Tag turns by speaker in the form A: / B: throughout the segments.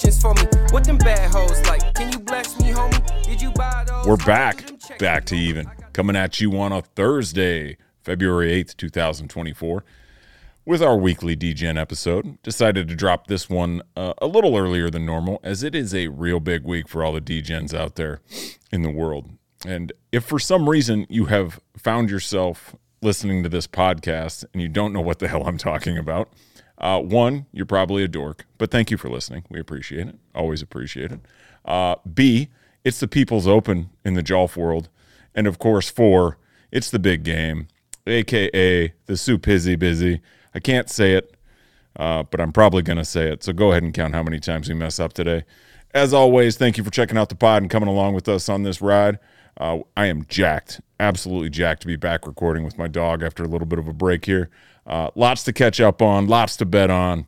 A: questions for me. What them bad hoes like? Can you bless me, homie? Did you buy those?
B: We're back, back to even, coming at you on a Thursday, February 8th, 2024, with our weekly DGen episode. Decided to drop this one uh, a little earlier than normal, as it is a real big week for all the DGens out there in the world. And if for some reason you have found yourself listening to this podcast and you don't know what the hell I'm talking about, uh, one, you're probably a dork, but thank you for listening. We appreciate it. Always appreciate it. Uh, B, it's the People's Open in the Jolf world. And of course, four, it's the big game, aka the Soup Hizzy Busy. I can't say it, uh, but I'm probably going to say it. So go ahead and count how many times we mess up today. As always, thank you for checking out the pod and coming along with us on this ride. Uh, I am jacked, absolutely jacked to be back recording with my dog after a little bit of a break here. Uh, lots to catch up on, lots to bet on.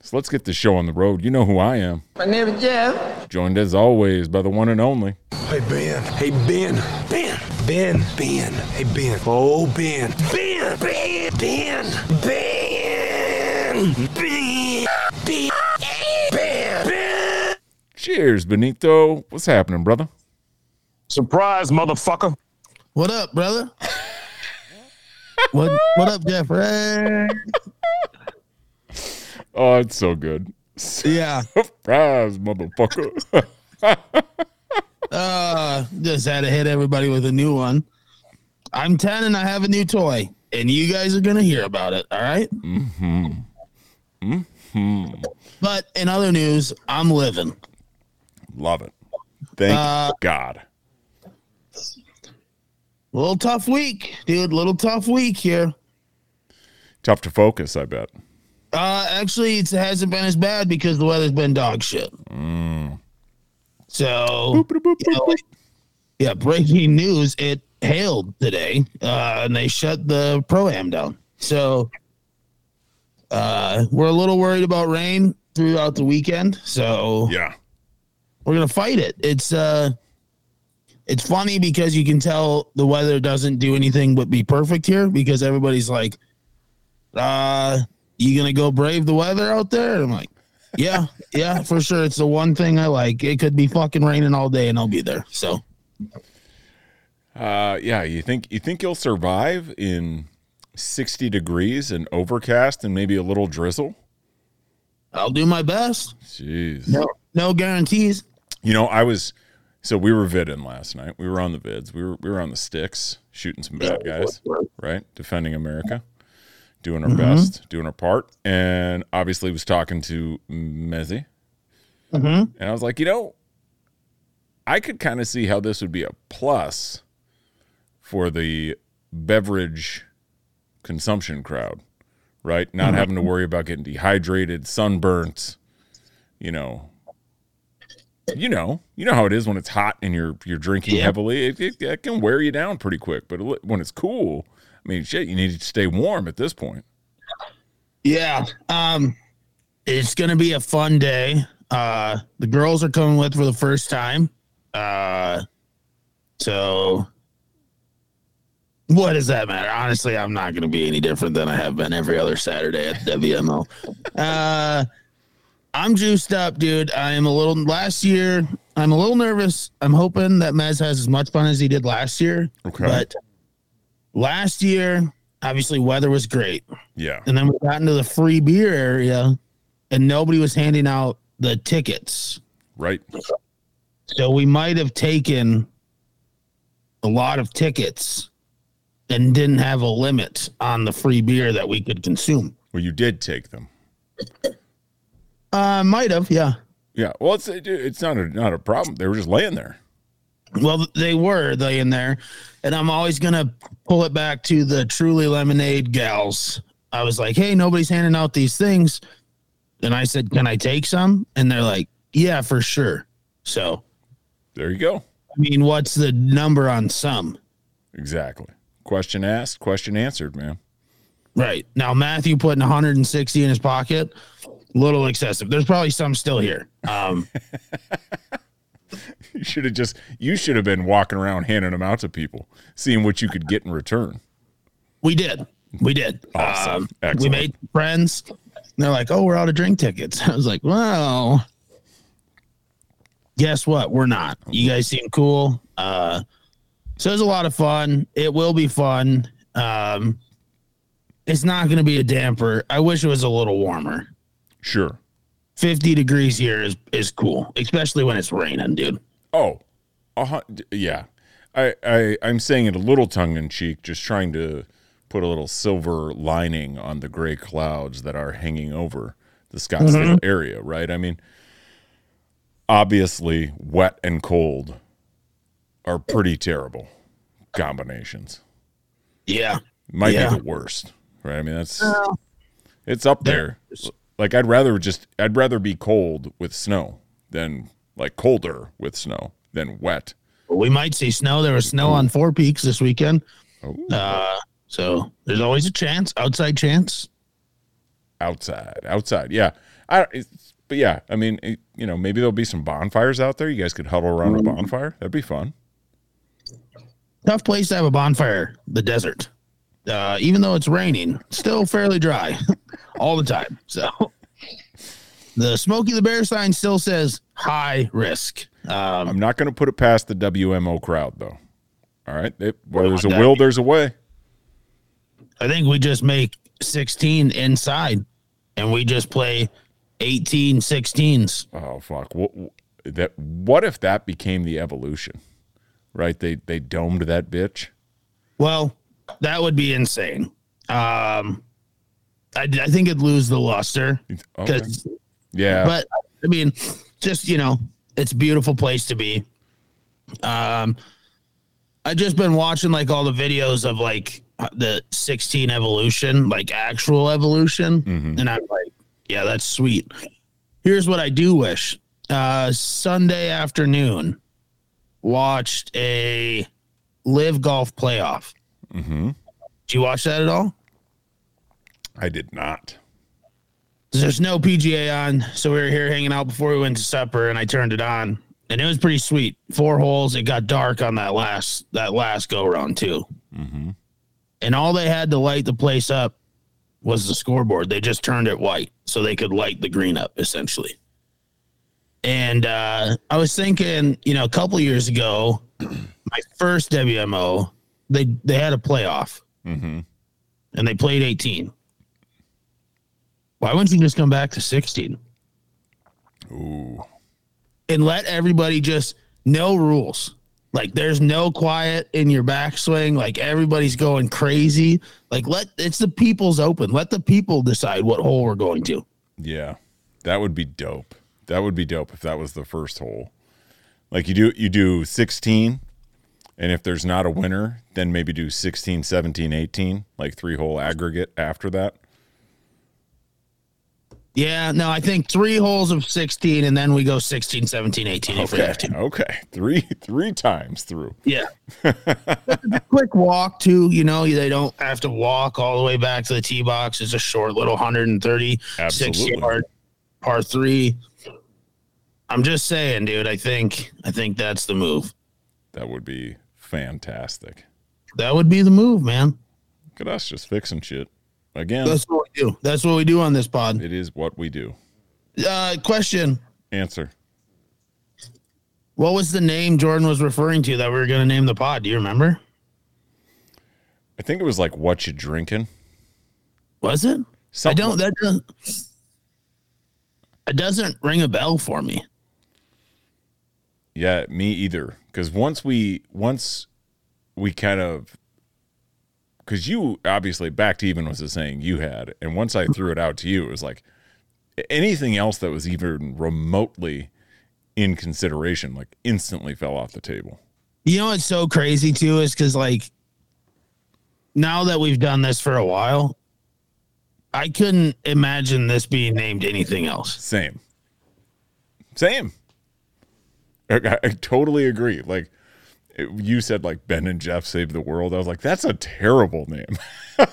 B: So let's get the show on the road. You know who I am.
C: My name is Jeff.
B: Joined as always by the one and only.
D: Hey Ben. Hey Ben. Ben. Ben. Ben. Hey Ben. Oh Ben. Ben. Ben. Ben. Ben. Ben. Ben. Ben. Ben.
B: Cheers, Benito. What's happening, brother?
E: Surprise, motherfucker.
F: What up, brother? What What up, Jeffrey?
B: Oh, it's so good.
F: Yeah.
B: Surprise, motherfucker.
F: Uh, just had to hit everybody with a new one. I'm 10 and I have a new toy, and you guys are gonna hear about it. All right.
B: mm-hmm. Mm-hmm.
F: But in other news, I'm living.
B: Love it. Thank
F: Uh,
B: God.
F: Little tough week, dude. Little tough week here.
B: Tough to focus, I bet.
F: Uh, actually, it hasn't been as bad because the weather's been dog shit. So, you know, yeah, breaking news: it hailed today, uh, and they shut the pro am down. So, uh, we're a little worried about rain throughout the weekend. So,
B: Yeah.
F: we're gonna fight it. It's uh, it's funny because you can tell the weather doesn't do anything but be perfect here because everybody's like, uh, you gonna go brave the weather out there? And I'm like, yeah, yeah, for sure. It's the one thing I like. It could be fucking raining all day and I'll be there. So
B: Uh, yeah. You think you think you'll survive in sixty degrees and overcast and maybe a little drizzle?
F: I'll do my best.
B: Jeez.
F: No, no guarantees.
B: You know, I was so we were vidding last night. We were on the vids. We were we were on the sticks, shooting some bad guys, right? Defending America, doing our best, doing our part, and obviously was talking to Mezzi,
F: Mm-hmm.
B: and I was like, you know, I could kind of see how this would be a plus for the beverage consumption crowd, right? Not having to worry about getting dehydrated, sunburnt, you know, you know, you know how it is when it's hot and you're you're drinking
F: Yeah.
B: heavily. It, it, it can wear you down pretty quick. But it- when it's cool, I mean, shit, you need to stay warm at this point.
F: Yeah. Um, it's gonna be a fun day. Uh, the girls are coming with for the first time. Uh, so what does that matter? Honestly, I'm not gonna be any different than I have been every other Saturday at WMO. uh, I'm juiced up, dude. I am a little. Last year, I'm a little nervous. I'm hoping that Mez has as much fun as he did last year.
B: Okay.
F: But last year, obviously, weather was great.
B: Yeah.
F: And then we got into the free beer area and nobody was handing out the tickets.
B: Right.
F: So we might have taken a lot of tickets and didn't have a limit on the free beer that we could consume.
B: Well, you did take them.
F: Uh, might have, yeah.
B: Yeah. Well, it's it's not a not a problem. They were just laying there.
F: Well, they were laying there, and I'm always gonna pull it back to the Truly Lemonade gals. I was like, "Hey, nobody's handing out these things," and I said, "Can I take some?" And they're like, "Yeah, for sure." So,
B: There you go.
F: I mean, what's the number on some?
B: Exactly. Question asked, question answered, man.
F: Right now, Matthew putting 160 in his pocket, little excessive. There's probably some still here. Um,
B: You should have just you should have been walking around handing them out to people, seeing what you could get in return.
F: we did, we did.
B: Awesome.
F: Um, we made friends. they're like, "Oh, we're out of drink tickets." I was like, "Well, guess what? We're not. You guys seem cool. Uh, so it was a lot of fun. It will be fun. Um, it's not going to be a damper. I wish it was a little warmer.
B: Sure.
F: 50 degrees here is is cool, especially when it's raining, dude.
B: Oh, uh, yeah. I, I I'm saying it a little tongue in cheek, just trying to put a little silver lining on the gray clouds that are hanging over the Scottsdale area, right? I mean, obviously, wet and cold are pretty terrible combinations.
F: Yeah.
B: Might
F: Yeah.
B: be the worst, right? I mean, that's it's up there. Like I'd rather just I'd rather be cold with snow than like colder with snow than wet.
F: We might see snow. There was snow on Four Peaks this weekend.
B: Oh,
F: Uh, so there's always a chance, outside chance.
B: outside, outside, yeah. I it's, but yeah, I mean, it, you know, maybe there'll be some bonfires out there. You guys could huddle around a bonfire. That'd be fun.
F: Tough place to have a bonfire, the desert. Uh, even though it's raining, still fairly dry all the time. So the Smokey the Bear sign still says high risk. Um,
B: I'm not going to put it past the WMO crowd though. All right, It- where there's a will, there's a way.
F: I think we just make 16 inside and we just play 18 16s.
B: Oh fuck! What that? What if that became the evolution? Right? They they domed that bitch.
F: Well, that would be insane. Um, I, I think it'd lose the luster
B: Okay. Yeah,
F: but I mean, just you know, it's a beautiful place to be. Um, I just been watching like all the videos of like the 16 evolution, like actual evolution, and I'm like, yeah, that's sweet. Here's what I do wish: uh, Sunday afternoon, watched a live golf playoff.
B: Mm-hmm.
F: Did you watch that at all?
B: I did not.
F: There's no PGA on, so we were here hanging out before we went to supper, and I turned it on, and it was pretty sweet. Four holes. It got dark on that last that last go round too,
B: Mm-hmm.
F: and all they had to light the place up was the scoreboard. They just turned it white so they could light the green up essentially. And uh, I was thinking, you know, a couple years ago, my first WMO, they they had a playoff
B: Mm-hmm.
F: and they played 18. Why wouldn't you just come back to 16
B: Ooh.
F: and let everybody just no rules? Like there's no quiet in your backswing. Like everybody's going crazy. Like let it's the people's open. Let the people decide what hole we're going to.
B: Yeah, that would be dope. That would be dope if that was the first hole. Like you do, you do 16, and if there's not a winner, then maybe do 16, 17, 18, like three hole aggregate after that.
F: Yeah, no, I think three holes of 16 and then we go 16, 17, 18 if we
B: Okay, okay, three three times through.
F: Yeah. Quick walk too, you know, they don't have to walk all the way back to the tee box. It's a short little 136
B: Absolutely.
F: yard par three. I'm just saying, dude, I think I think that's the move.
B: That would be fantastic.
F: That would be the move, man.
B: Look at us just fixing shit again.
F: That's what we do. That's what we do on this pod.
B: it is what we do.
F: Uh question.
B: Answer.
F: What was the name Jordan was referring to that we were gonna name the pod? Do you remember?
B: I think it was like what you drinking.
F: Was it? I don't that doesn't it doesn't ring a bell for me.
B: Yeah, me either. Because once we once we kind of because you obviously back to even was the saying you had, and once I threw it out to you, it was like anything else that was even remotely in consideration, like instantly fell off the table.
F: You know what's so crazy too is because like now that we've done this for a while, I couldn't imagine this being named anything else.
B: Same, same. I, I- totally agree. Like it- you said, like Ben and Jeff saved the world. I was like, that's a terrible name.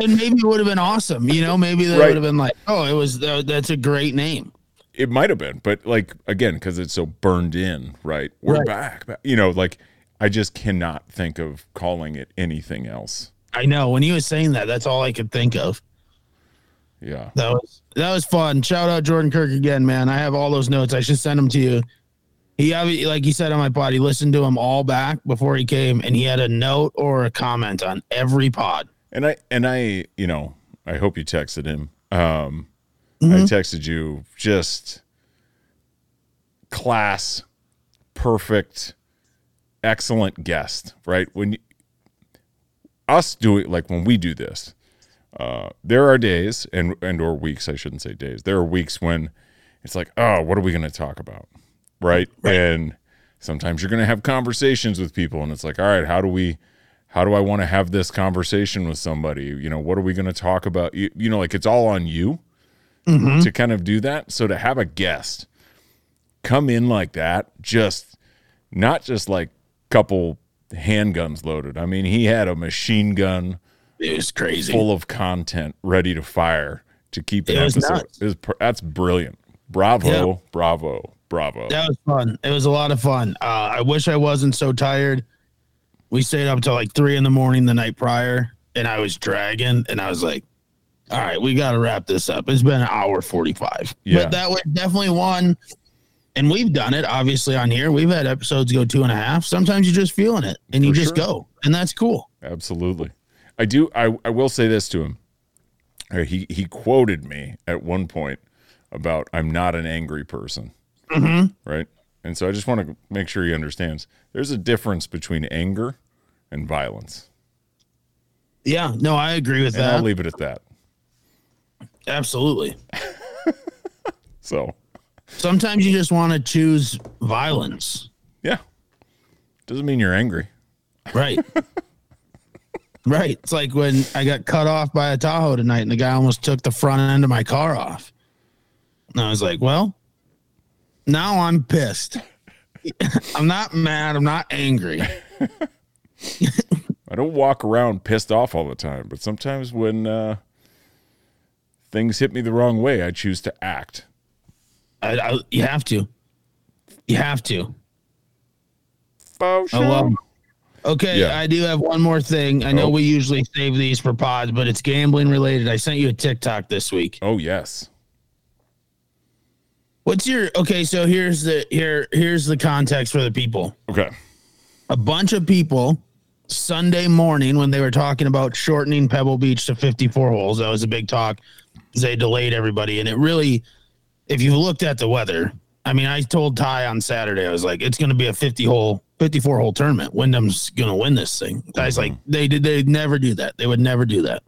F: And maybe it would have been awesome. You know, maybe they
B: Right.
F: would have been like, "Oh, it was uh, that's a great name."
B: It might have been, but like again, because it's so burned in, right? We're
F: Right.
B: back, back. You know, like I just cannot think of calling it anything else.
F: I know when he was saying that, that's all I could think of.
B: Yeah.
F: That was that was fun. Shout out Jordan Kirk again, man. I have all those notes. I should send them to you. He like he said on my pod, he listened to them all back before he came, and he had a note or a comment on every pod.
B: And I and I, you know, I hope you texted him. Um I
F: Mhm.
B: texted you just class, perfect, excellent guest, right? When you, us do it like when we do this, uh, there are days and and or weeks, I shouldn't say days. There are weeks when it's like, oh, what are we going to talk about, right? And sometimes you're going to have conversations with people, and it's like, all right, how do we? How do I want to have this conversation with somebody? You know, what are we going to talk about? You, you know, like it's all on you mm-hmm. to kind of do that. So to have a guest come in like that, just not just like couple handguns loaded. I mean, he had a machine gun
F: It was crazy.
B: full of content ready to fire to keep an
F: It was nuts.
B: It was that's brilliant. Bravo,
F: Yeah.
B: bravo, bravo.
F: That was fun. It was a lot of fun. Uh, I wish I wasn't so tired. We stayed up till like three in the morning the night prior, and I was dragging, and I was like, "All right, we got to wrap this up." It's been an hour forty-five,
B: Yeah.
F: but that was definitely one. And we've done it obviously on here. We've had episodes go two and a half. Sometimes you're just feeling it, and you
B: For
F: just
B: sure.
F: go, and that's cool.
B: Absolutely. I do. I, I will say this to him. Uh, He he quoted me at one point about I'm not an angry person, Mm-hmm. right? And so I just want to make sure he understands. There's a difference between anger and violence,
F: Yeah, no, I agree with
B: and I'll leave it at that.
F: Absolutely.
B: So
F: Sometimes you just want to choose violence.
B: yeah, doesn't mean you're angry.
F: Right. right. It's like when I got cut off by a Tahoe tonight and the guy almost took the front end of my car off. And I was like, well, now I'm pissed. I'm not mad. I'm not angry.
B: I don't walk around pissed off all the time, but sometimes when uh, things hit me the wrong way, I choose to act.
F: I, I, you have to. You have to.
B: Oh,
F: 'em. Okay,
B: Yeah.
F: I do have one more thing. I know
B: Oh.
F: we usually save these for pods, but it's gambling related. I sent you a TikTok this week.
B: Oh yes.
F: What's your okay? So here's the here here's the context for the people.
B: Okay.
F: a bunch of people Sunday morning when they were talking about shortening Pebble Beach to 54 holes. That was a big talk. They delayed everybody. And it really, if you looked at the weather, I mean, I told Ty on Saturday, I was like, it's going to be a 50 hole, 54 hole tournament. Wyndham's going to win this thing. Ty's like, mm-hmm. they did, they'd never do that. They would never do that.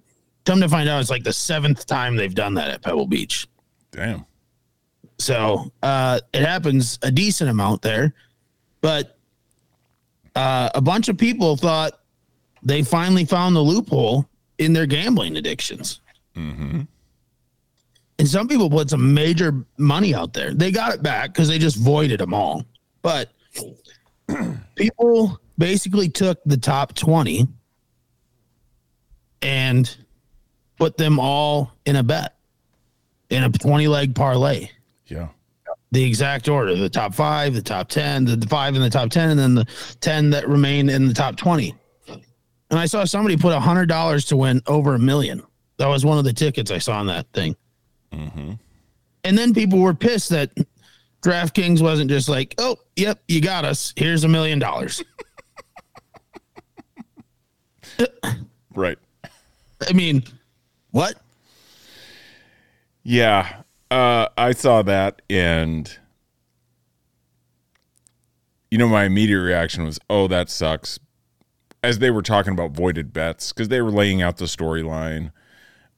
F: Come to find out, it's like the seventh time they've done that at Pebble Beach.
B: Damn.
F: So uh, it happens a decent amount there, but uh, a bunch of people thought they finally found the loophole in their gambling addictions.
B: Mm-hmm.
F: And some people put some major money out there. They got it back because they just voided them all. But people basically took the top 20 and put them all in a bet in a 20 leg parlay
B: Yeah.
F: the exact order the top five, the top 10, the, five in the top 10, and then the 10 that remain in the top 20. And I saw somebody put a $100 to win over a million. That was one of the tickets I saw on that thing. Mm-hmm. And then people were pissed that DraftKings wasn't just like, oh, yep, you got us. Here's a million dollars.
B: Right.
F: I mean, what?
B: Yeah. Uh, I saw that and you know my immediate reaction was, "Oh, that sucks." As they were talking about voided bets cuz they were laying out the storyline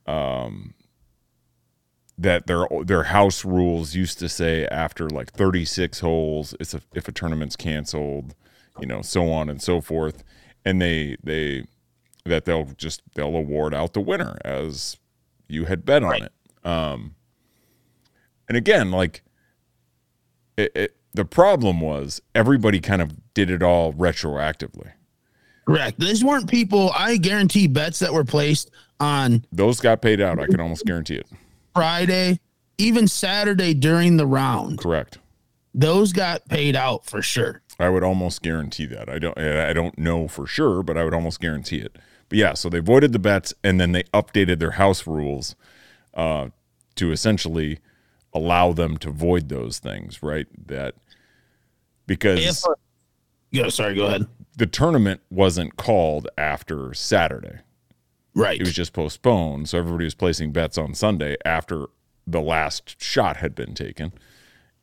B: um that their their house rules used to say after like 36 holes it's a, if a tournament's canceled, you know, so on and so forth. And they they that they'll just they'll award out the winner as you had bet on
F: Right.
B: it. Um, and again, like it, it, the problem was everybody kind of did it all retroactively.
F: Correct. These weren't people, I guarantee bets that were placed on
B: Those got paid out. I can almost guarantee it.
F: Friday, even Saturday during the round.
B: Correct.
F: Those got paid out for sure.
B: I would almost guarantee that. I don't. I don't know for sure, but I would almost guarantee it. But yeah, so they voided the bets and then they updated their house rules uh, to essentially allow them to void those things, right? That because
F: yeah, sorry, go ahead.
B: the tournament wasn't called after Saturday.
F: Right.
B: It was just postponed. So everybody was placing bets on Sunday after the last shot had been taken.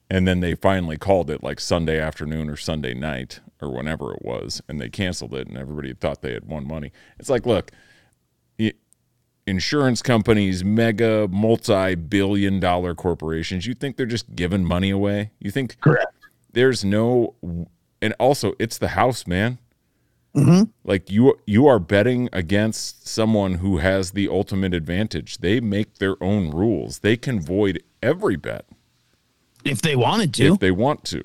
B: And then they finally called it like Sunday afternoon or Sunday night or whenever it was. And they canceled it and everybody thought they had won money. It's like, look, insurance companies, mega multi billion dollar corporations, you think they're just giving money away? You think
F: Correct.
B: there's no and also it's the house man. Mm-hmm. Like you you are betting against someone who has the ultimate advantage. They make their own rules. They can void every bet.
F: If they wanted to.
B: if they want to.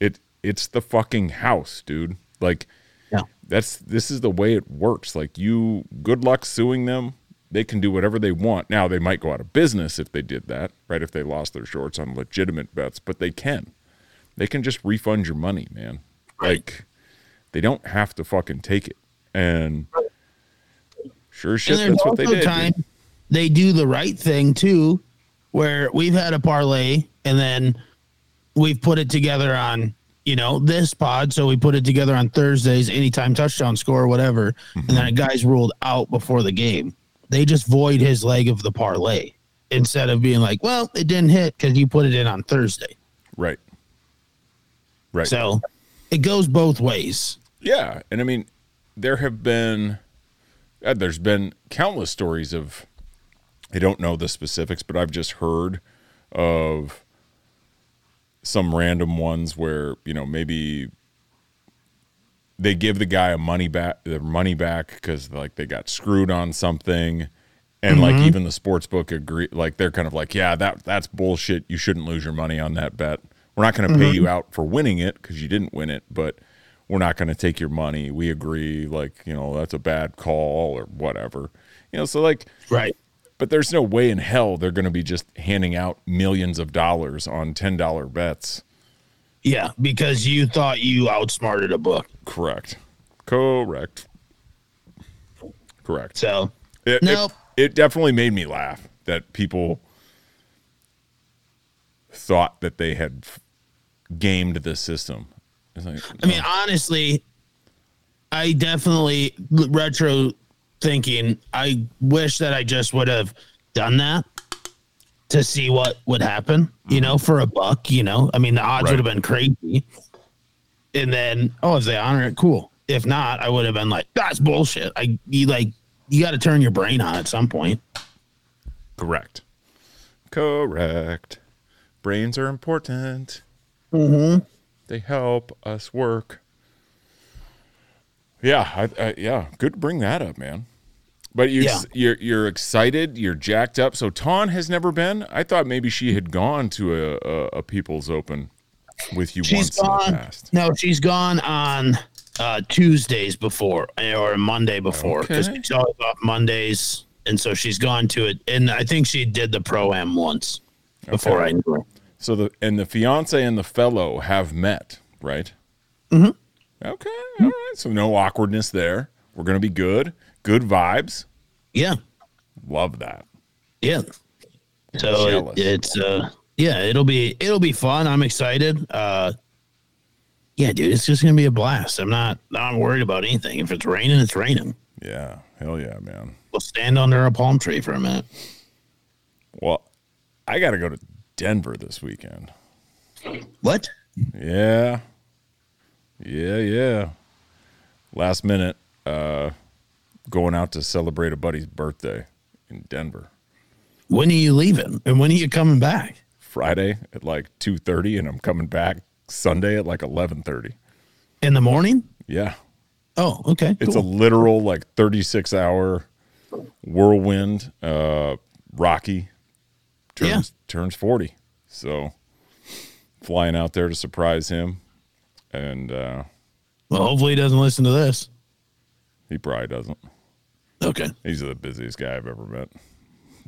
B: It it's the fucking house dude. Like
F: Yeah.
B: that's this is the way it works. Like you good luck suing them they can do whatever they want. Now they might go out of business if they did that right if they lost their shorts on legitimate bets but they can. They can just refund your money man. Like they don't have to fucking take it. And sure as shit
F: and
B: that's what they did.
F: time
B: dude.
F: they do the right thing too, where we've had a parlay and then we've put it together on you know this pod, so we put it together on Thursdays, anytime touchdown score or whatever, and mm-hmm. then a guy's ruled out before the game. They just void his leg of the parlay instead of being like, well, it didn't hit because you put it in on Thursday.
B: right right
F: So it goes both ways.
B: Yeah, and I mean, there have been, uh, there's been countless stories of, I don't know the specifics, but I've just heard of some random ones where you know maybe they give the guy a money back, their money back because like they got screwed on something. And like mm-hmm. even the sports book agree, like they're kind of like, yeah, that that's bullshit. You shouldn't lose your money on that bet. We're not going to pay mm-hmm. you out for winning it because you didn't win it, but we're not going to take your money. We agree, like you know, that's a bad call or whatever. You know, so like,
F: Right.
B: but there's no way in hell they're going to be just handing out millions of dollars on ten dollar bets.
F: Yeah, because you thought you outsmarted a book.
B: Correct. Correct. Correct.
F: So
B: It,
F: Nope.
B: it, it definitely made me laugh that people thought that they had gamed the system. Like,
F: I mean, oh. honestly, I definitely retro thinking. I wish that I just would have done that to see what would happen. You know, for a buck. You know, I mean, the odds
B: Right.
F: would have been crazy. And then, oh, if they honor it, cool. If not, I would have been like, that's bullshit. I you like you got to turn your brain on at some point.
B: correct. Correct. Brains are important.
F: Mm-hmm.
B: They help us work. Yeah, I, I, yeah, good to bring that up, man. But you,
F: Yeah.
B: you're you're excited, you're jacked up. So Tawn has never been. I thought maybe she had gone to a, a, a People's Open with you
F: She's
B: once in
F: gone.
B: the past.
F: No, she's gone on uh, Tuesdays before or Monday before because
B: Okay.
F: she's always off Mondays, and so she's gone to it. And I think she did the pro am once before
B: Okay.
F: I knew her.
B: So the and the fiance and the fellow have met, right? Mm-hmm. Okay, all right. So no awkwardness there. We're gonna be good. Good vibes.
F: Yeah,
B: Love that.
F: yeah. So it, it's uh, yeah, it'll be it'll be fun. I'm excited. Uh, yeah, dude, it's just gonna be a blast. I'm not not worried about anything. If it's raining, it's raining.
B: Yeah, hell yeah, man.
F: We'll stand under a palm tree for a minute.
B: Well, I got to go to Denver this weekend.
F: What?
B: Yeah. Yeah, yeah. Last minute, uh, going out to celebrate a buddy's birthday in Denver.
F: When are you leaving? And when are you coming back?
B: Friday at like 2.30 and I'm coming back Sunday at like 11.30.
F: In the morning?
B: Yeah.
F: Oh, okay.
B: It's a literal like 36 hour whirlwind. Uh, Rocky turns, turns 40. So flying out there to surprise him. And uh,
F: well, hopefully he doesn't listen to this.
B: he probably doesn't.
F: Okay.
B: He's the busiest guy I've ever met.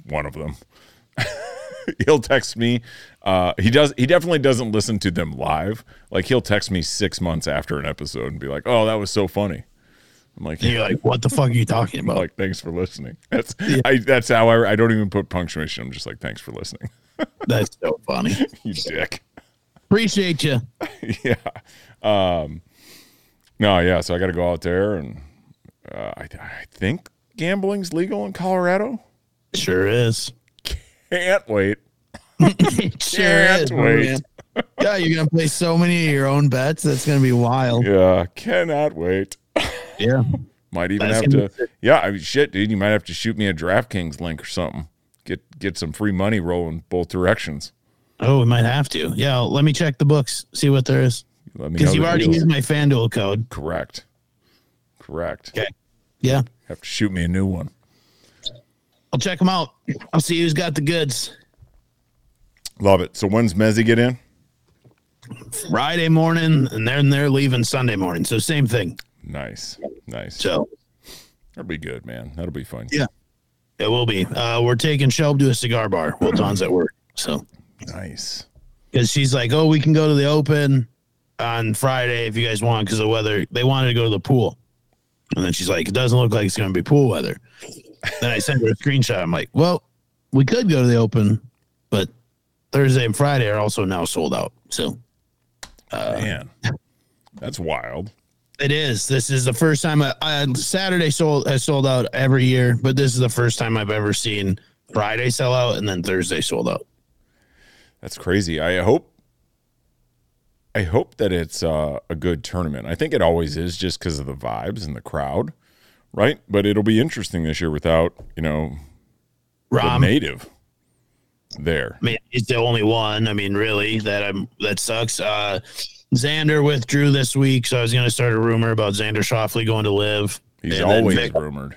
B: One of them. he'll text me. Uh, he does. He definitely doesn't listen to them live. Like he'll text me six months after an episode and be like, "Oh, that was so funny." I'm like,
F: you're like, what the fuck are you talking about?
B: like, thanks for listening. That's I. That's how I. I don't even put punctuation. I'm just like, thanks for listening.
F: That's so funny.
B: you dick.
F: Appreciate you.
B: yeah. Um. No. Yeah. So I got to go out there, and uh, I, I think gambling's legal in Colorado.
F: Sure is.
B: Can't wait.
F: It sure
B: Can't
F: is.
B: wait.
F: man. Yeah, you're gonna play so many of your own bets. That's gonna be wild.
B: Yeah. Cannot wait.
F: Yeah.
B: Might even
F: That's
B: have
F: gonna
B: to. Yeah. I mean, shit, dude. You might have to shoot me a DraftKings link or something. Get get some free money rolling both directions.
F: Oh, we might have to. Yeah, let me check the books, see what there is.
B: Let me.
F: Because you've already used my FanDuel code.
B: Correct. Correct.
F: Okay. Yeah.
B: Have to shoot me a new one.
F: I'll check them out. I'll see who's got the goods.
B: Love it. So when's Mezzy get in?
F: Friday morning, and then they're leaving Sunday morning. So same thing.
B: Nice. Nice.
F: So
B: That'll be good, man. That'll be fun.
F: Yeah. it will be. Uh, we're taking Shelb to a cigar bar while Don's at work. So
B: Nice.
F: because she's like, oh, we can go to the open on Friday if you guys want because the weather. They wanted to go to the pool, and then she's like, it doesn't look like it's going to be pool weather. then I sent her a screenshot. I'm like, well, we could go to the open, but Thursday and Friday are also now sold out. So uh,
B: Man. That's wild.
F: it is. This is the first time. I, I, Saturday sold has sold out every year, but this is the first time I've ever seen Friday sell out and then Thursday sold out.
B: That's crazy. I hope I hope that it's uh, a good tournament. I think it always is just because of the vibes and the crowd, right? But it'll be interesting this year without, you know, the
F: Rahm,
B: native there.
F: I mean, he's the only one. I mean, really, that I'm that sucks. Uh Xander withdrew this week, so I was gonna start a rumor about Xander Schauffele going to live.
B: He's always
F: Vic-
B: rumored.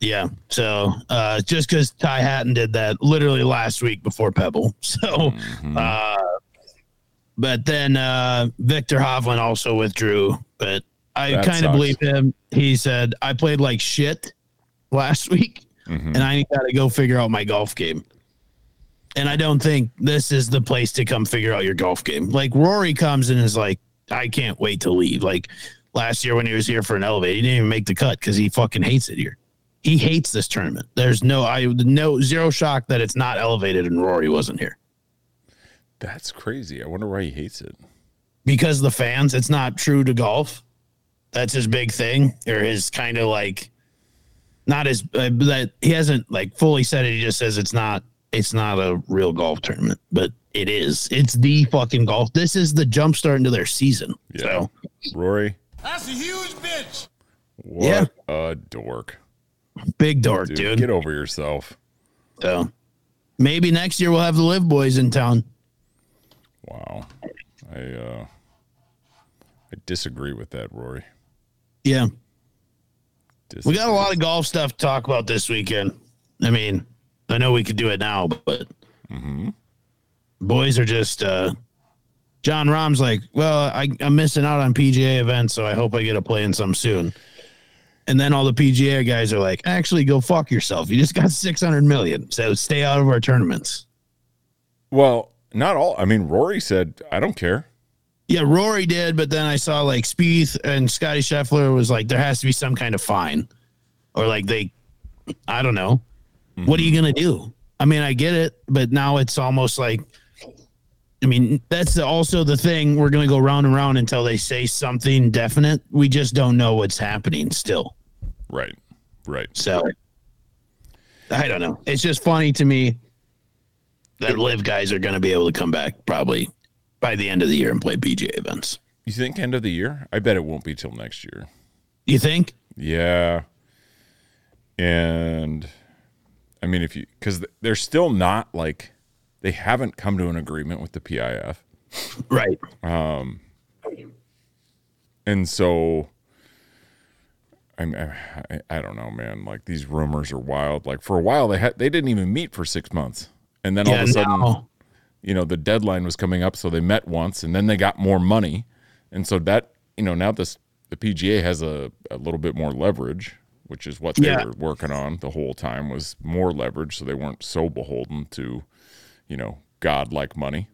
F: yeah. So uh just because Ty Hatton did that literally last week before Pebble. So uh but then uh Viktor Hovland also withdrew, but I kind of believe him. He said, I played like shit last week
B: Mhm.
F: and I got to go figure out my golf game. And I don't think this is the place to come figure out your golf game. Like Rory comes and is like, I can't wait to leave. Like last year when he was here for an elevate, he didn't even make the cut because he fucking hates it here. He hates this tournament. There's no, I no zero shock that it's not elevated and Rory wasn't here
B: That's crazy. I wonder why he hates it.
F: because the fans. It's not true to golf. That's his big thing, or his kind of like, not as uh, that he hasn't like fully said it. He just says it's not. It's not a real golf tournament, but it is. It's the fucking golf. This is the jump start into their season.
B: Yeah.
F: So
B: Rory,
C: That's a huge bitch.
B: what
F: Yeah.
B: a dork.
F: big dork,
B: Dude,
F: dude.
B: get over yourself.
F: So maybe next year we'll have the live boys in town.
B: Wow. I uh I disagree with that, Rory.
F: Yeah. We got a lot of golf stuff to talk about this weekend. I mean, I know we could do it now, but boys are just uh Jon Rahm's like, well, I, I'm missing out on PGA events, so I hope I get to play in some soon. And then all the PGA guys are like, actually, go fuck yourself. You just got 600 million, so stay out of our tournaments.
B: Well, not all. I mean, Rory said, "I don't care."
F: Yeah, Rory did, but then I saw like Spieth and Scottie Scheffler was like, there has to be some kind of fine, or like they, I don't know, what are you gonna do? I mean, I get it, but now it's almost like, I mean, that's the, also the thing. We're gonna go round and round until they say something definite. We just don't know what's happening still.
B: Right. Right.
F: So I don't know. It's just funny to me that live guys are gonna be able to come back probably by the end of the year and play PGA events.
B: You think end of the year? I bet it won't be till next year.
F: You think?
B: Yeah. And I mean, if you because they're still not like they haven't come to an agreement with the PIF,
F: Right.
B: Um, and so I mean, I, I don't know, man. Like these rumors are wild. Like for a while, they had they didn't even meet for six months, and then all
F: Yeah,
B: of a sudden, you know, the deadline was coming up, so they met once, and then they got more money, and so that you know now this the PGA has a, a little bit more leverage, which is what they
F: Yeah.
B: were working on the whole time was more leverage, so they weren't so beholden to, you know, God like money,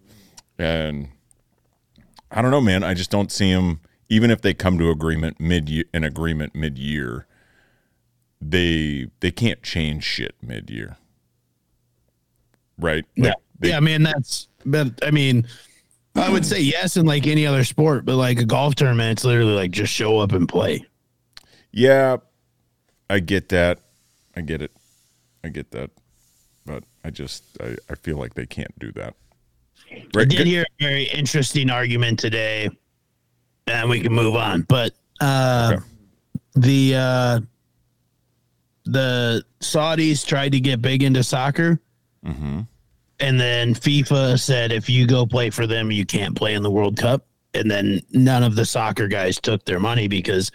B: and I don't know, man. I just don't see them. even if they come to agreement mid an agreement mid year, they they can't change shit mid year. Right?
F: Yeah.
B: They-
F: yeah, I mean that's but I mean I would say yes in like any other sport, but like a golf tournament, it's literally like just show up and play.
B: Yeah, I get that. I get it. I get that. But I just I, I feel like they can't do that.
F: I did hear a very interesting argument today, and we can move on. But uh,
B: Okay.
F: the uh, the Saudis tried to get big into soccer,
B: Mm-hmm.
F: and then FIFA said if you go play for them, you can't play in the World Cup. And then none of the soccer guys took their money because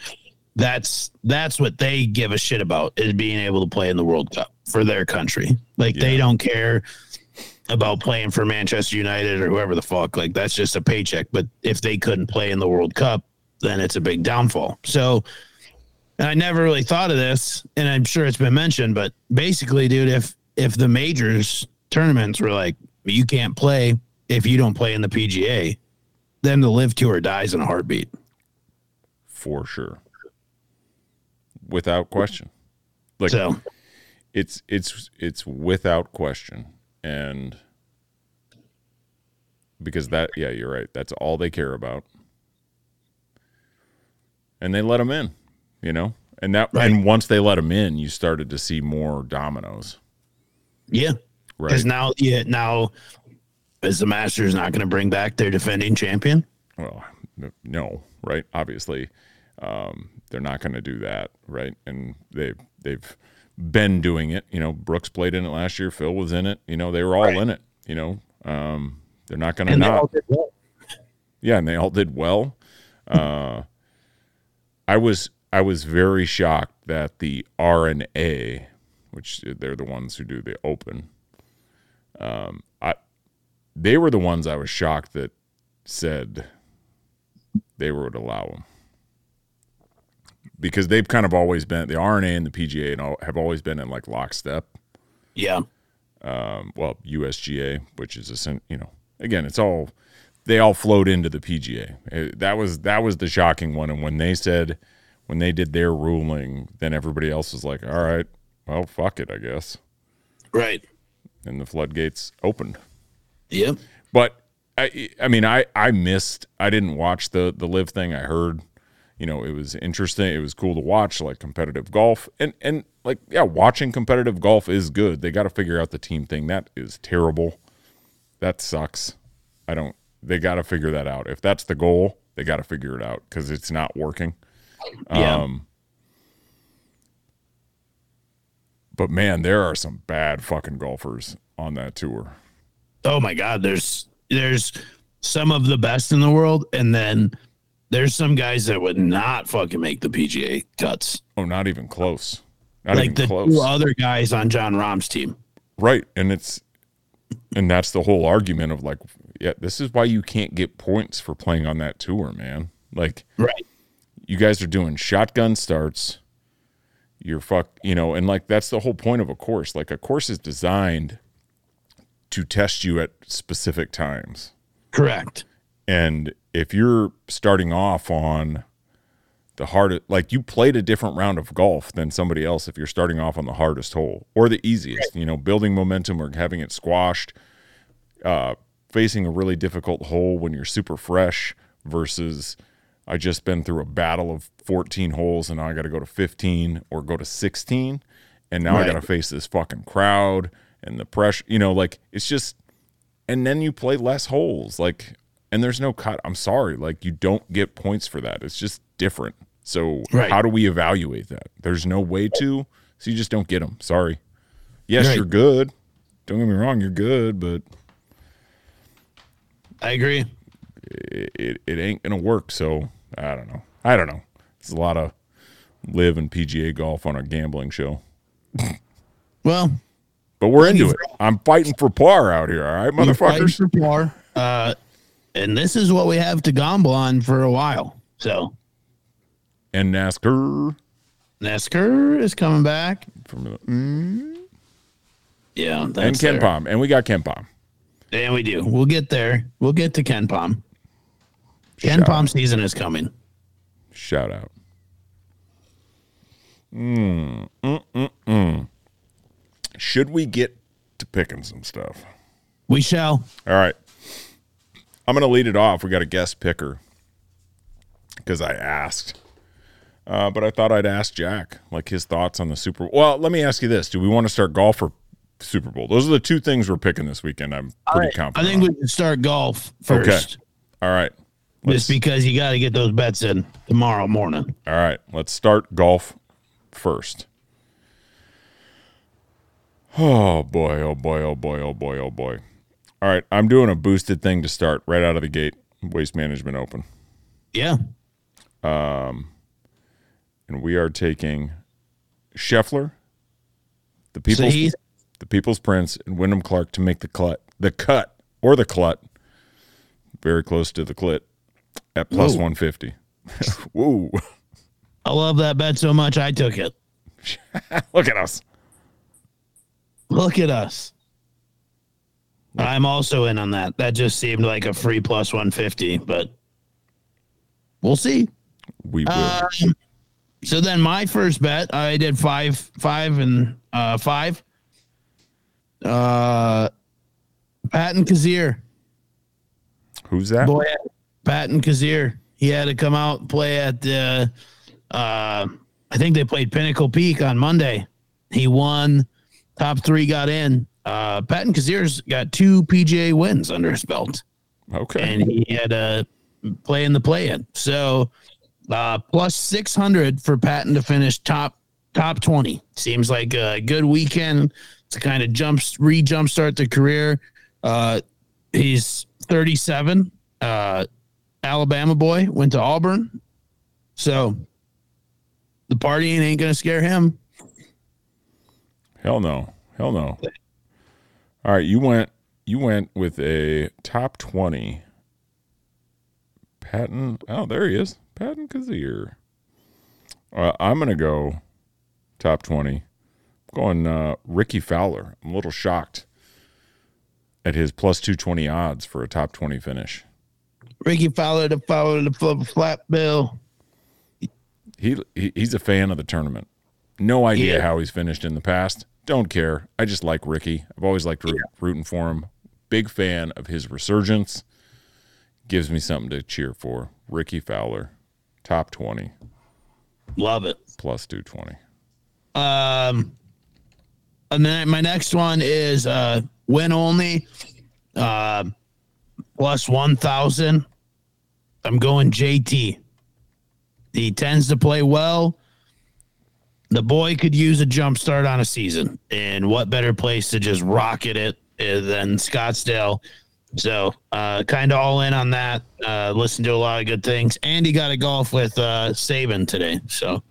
F: that's that's what they give a shit about is being able to play in the World Cup for their country. Like they don't care about playing for Manchester United or whoever the fuck. Like that's just a paycheck. But if they couldn't play in the World Cup, then it's a big downfall. So and I never really thought of this, and I'm sure it's been mentioned, but basically, dude, if if the majors tournaments were like you can't play if you don't play in the PGA, then the live tour dies in a heartbeat.
B: for sure. Without question. Like
F: So.
B: it's it's it's without question. And because that yeah you're right. That's all they care about. And they let them in you know? And that and once they let them in you started to see more dominoes
F: yeah,
B: right.
F: Because now yeah now is the Masters not going to bring back their defending champion?
B: well no right? Obviously um, they're not going to do that right? And they they've been doing it. You know brooks played in it last year phil was in it. You know they were all in it you know? Um, they're not going to
F: And
B: not
F: well.
B: yeah and they all did well. Uh, i was i was very shocked that the R&A which they're the ones who do the open um, i they were the ones i was shocked that said they would allow them because they've kind of always been the R&A and the pga and all, have always been in like lockstep
F: Yeah,
B: um, well, USGA, which is a you know, again, it's all they all flowed into the PGA. Uh, That was that was the shocking one. And when they said when they did their ruling, then everybody else was like, "All right, well, fuck it, I guess."
F: right.
B: And the floodgates opened.
F: Yep.
B: But I, I mean, I, I missed. I didn't watch the the live thing. I heard, you know, it was interesting. It was cool to watch, like competitive golf, and and like yeah, watching competitive golf is good. They got to figure out the team thing. That is terrible. That sucks. I don't. They got to figure that out. If that's the goal, they got to figure it out because it's not working.
F: Yeah.
B: Um, but man, there are some bad fucking golfers on that tour.
F: oh my god there's there's some of the best in the world and then there's some guys that would not fucking make the pga cuts
B: Oh, not even close. Not
F: like
B: even
F: the
B: close.
F: two other guys on Jon Rahm's team
B: Right. And it's and that's the whole argument of like, yeah, this is why you can't get points for playing on that tour, man. Like
F: right
B: you guys are doing shotgun starts. You're fuck, you know, and like that's the whole point of a course. Like a course is designed to test you at specific times.
F: correct
B: And if you're starting off on the hardest, like you played a different round of golf than somebody else if you're starting off on the hardest hole or the easiest, you know, building momentum or having it squashed, uh, facing a really difficult hole when you're super fresh versus I just been through a battle of 14 holes and now I got to go to 15 or go to 16 and now I got to face this fucking crowd and the pressure, you know, like it's just and then you play less holes like and there's no cut i'm sorry like you don't get points for that it's just different. So
F: Right.
B: how do we evaluate that? There's no way to so you just don't get them sorry. Yes
F: Right.
B: you're good don't get me wrong you're good but
F: i agree
B: it, it, ain't gonna work so i don't know i don't know it's a lot of live and pga golf on our gambling show
F: well
B: but we're into it i'm fighting for par out here all right motherfuckers
F: for par. Uh, and this is what we have to gamble on for a while so
B: and nascar
F: NASCAR is coming back.
B: from the,
F: Yeah,
B: and ken
F: there.
B: palm and we got KenPom
F: And we do. We'll get there. We'll get to KenPom. Ken
B: Shout
F: Palm season is coming.
B: Shout out. Mm, mm, mm, mm. Should we get to picking some stuff?
F: We shall.
B: All right. I'm going to lead it off. We got a guest picker because I asked. Uh, but I thought I'd ask Jack, like his thoughts on the Super Bowl. Well, let me ask you this. Do we want to start golf or Super Bowl? Those are the two things we're picking this weekend. I'm pretty
F: I
B: confident.
F: I think
B: on.
F: we should start golf first. Okay.
B: All right.
F: Just because you got to get those bets in tomorrow morning.
B: All right, let's start golf first. Oh boy, oh boy, oh boy, oh boy, oh boy. All right, I'm doing a boosted thing to start right out of the gate. Waste Management Open.
F: Yeah.
B: Um, and we are taking Scheffler, the People's the People's Prince, and Wyndham Clark to make the cut, the cut or the clut, very close to the clit, at plus
F: Whoa.
B: 150. Woo!
F: I love that bet so much. I took it.
B: Look at us.
F: Look at us. I'm also in on that. That just seemed like a free plus 150, but we'll see.
B: We will.
F: Um, so then my first bet, I did five, five, and uh, five. Uh, Patton Kizzire,
B: Who's that?
F: boy, Patton Kizzire. He had to come out and play at the. Uh, I think they played Pinnacle Peak on Monday. He won. Top three got in. Uh, Patton Kizzire's got two PGA wins under his belt
B: Okay.
F: and he had a play in the play in. So uh, plus six hundred for Patton to finish top top twenty. Seems like a good weekend to kind of jump re jumpstart the career. Uh, he's thirty seven. Uh, Alabama boy went to Auburn, so the partying ain't gonna scare him.
B: Hell no. Hell no. All right, you went you went with a top 20 Patton. Oh, there he is. Patton Kizzire. Uh, I'm going to go top 20. I'm going uh, Rickie Fowler. I'm a little shocked at his plus 220 odds for a top 20 finish.
F: Rickie Fowler to Fowler to flip flat bill.
B: He, he he's a fan of the tournament. No idea
F: Yeah.
B: how he's finished in the past. Don't care. I just like Rickie. I've always liked root, rooting for him. Big fan of his resurgence. Gives me something to cheer for. Rickie Fowler, top twenty
F: Love it.
B: plus two twenty.
F: Um, and then my next one is uh win only, uh, plus one thousand. I'm going JT. He tends to play well. The boy could use a jump start on a season, and what better place to just rocket it uh, than Scottsdale? So, uh, kind of all in on that. Uh, listen to a lot of good things, and he got a golf with uh, Saban today. So,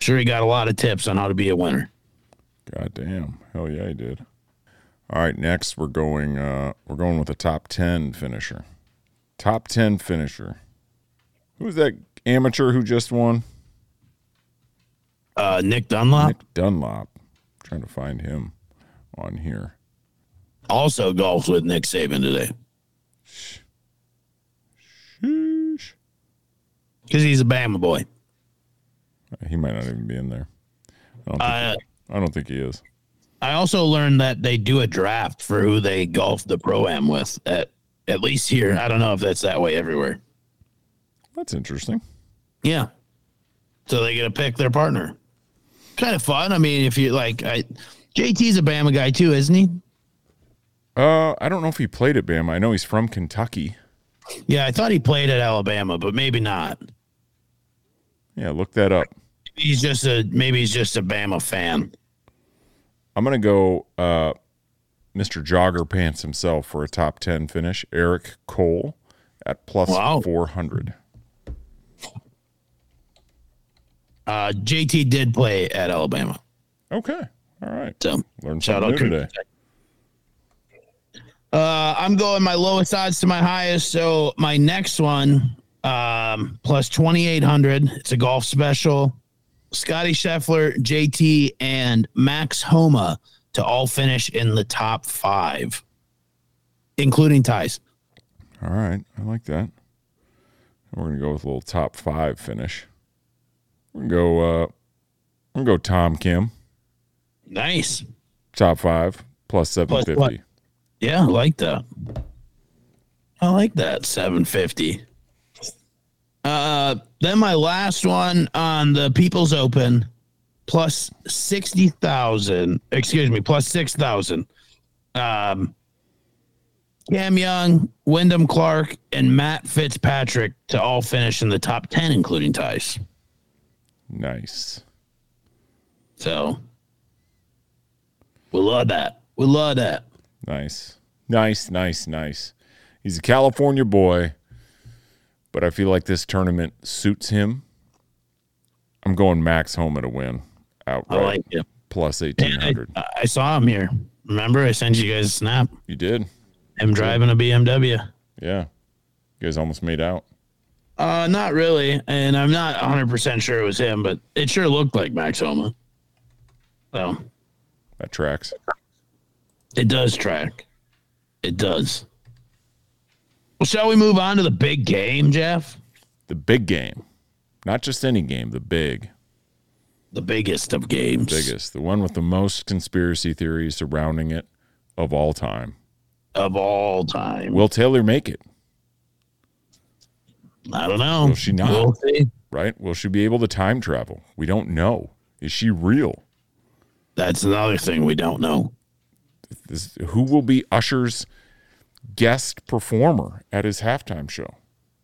F: sure he got a lot of tips on how to be a winner.
B: God damn. Hell yeah, he did. All right, next we're going uh we're going with a top 10 finisher. Top 10 finisher. Who's that amateur who just won?
F: Uh, Nick Dunlap
B: Nick Dunlap. trying to find him on here.
F: also golfs with Nick Saban today
B: Sheesh.
F: because he's a Bama boy.
B: He might not even be in there. I don't think,
F: Uh,
B: I don't think he is.
F: I also learned that they do a draft for who they golf the pro am with at at least here. I don't know if that's that way everywhere.
B: That's interesting.
F: Yeah, so they get to pick their partner. Kind of fun. I mean, if you like, I, JT's a Bama guy too, isn't he?
B: Uh, I don't know if he played at Bama. I know he's from Kentucky.
F: Yeah, I thought he played at Alabama, but maybe not.
B: Yeah, look that up.
F: He's just a maybe he's just a Bama fan.
B: I'm gonna go uh, Mr. Jogger Pants himself for a top ten finish. Eric Cole at plus
F: Wow.
B: four hundred.
F: Uh, JT did play at Alabama,
B: Okay, all right.
F: so
B: Learned
F: Shout out
B: today.
F: Uh, I'm going my lowest odds to my highest. So my next one, um, plus 2,800. It's a golf special. Scottie Scheffler, JT, and Max Homa to all finish in the top five, including ties.
B: All right, I like that. We're gonna go with a little top five finish. We're gonna go. Uh, I'm gonna go Tom Kim
F: Nice.
B: top five plus seven
F: Plus
B: fifty.
F: Yeah, I like that. I like that 750. Uh then my last one on the People's Open plus 60,000, excuse me, plus 6,000. Um Cam Young, Wyndham Clark, and Matt Fitzpatrick to all finish in the top 10, including ties.
B: Nice.
F: So we love that. We love that.
B: Nice. Nice, nice, nice. He's a California boy, but I feel like this tournament suits him. I'm going Max Homa at a win
F: I
B: outright
F: like it.
B: plus 1800.
F: I, I saw him here. Remember, I sent you guys a snap.
B: You did?
F: Him driving a BMW.
B: Yeah. You guys almost made out.
F: Uh, not really, and I'm not 100 percent sure it was him, but it sure looked like Max Homa. So
B: That tracks.
F: it does track. It does. Well, shall we move on to the big game, Jeff?
B: The big game. Not just any game, the big,
F: The biggest of games.
B: The biggest. The one with the most conspiracy theories surrounding it of all time.
F: of all time.
B: Will Taylor make it?
F: I don't know.
B: Will she not?
F: We'll see.
B: Right? Will she be able to time travel? We don't know. Is she real?
F: That's another thing we don't know.
B: This, who will be Usher's guest performer at his halftime show?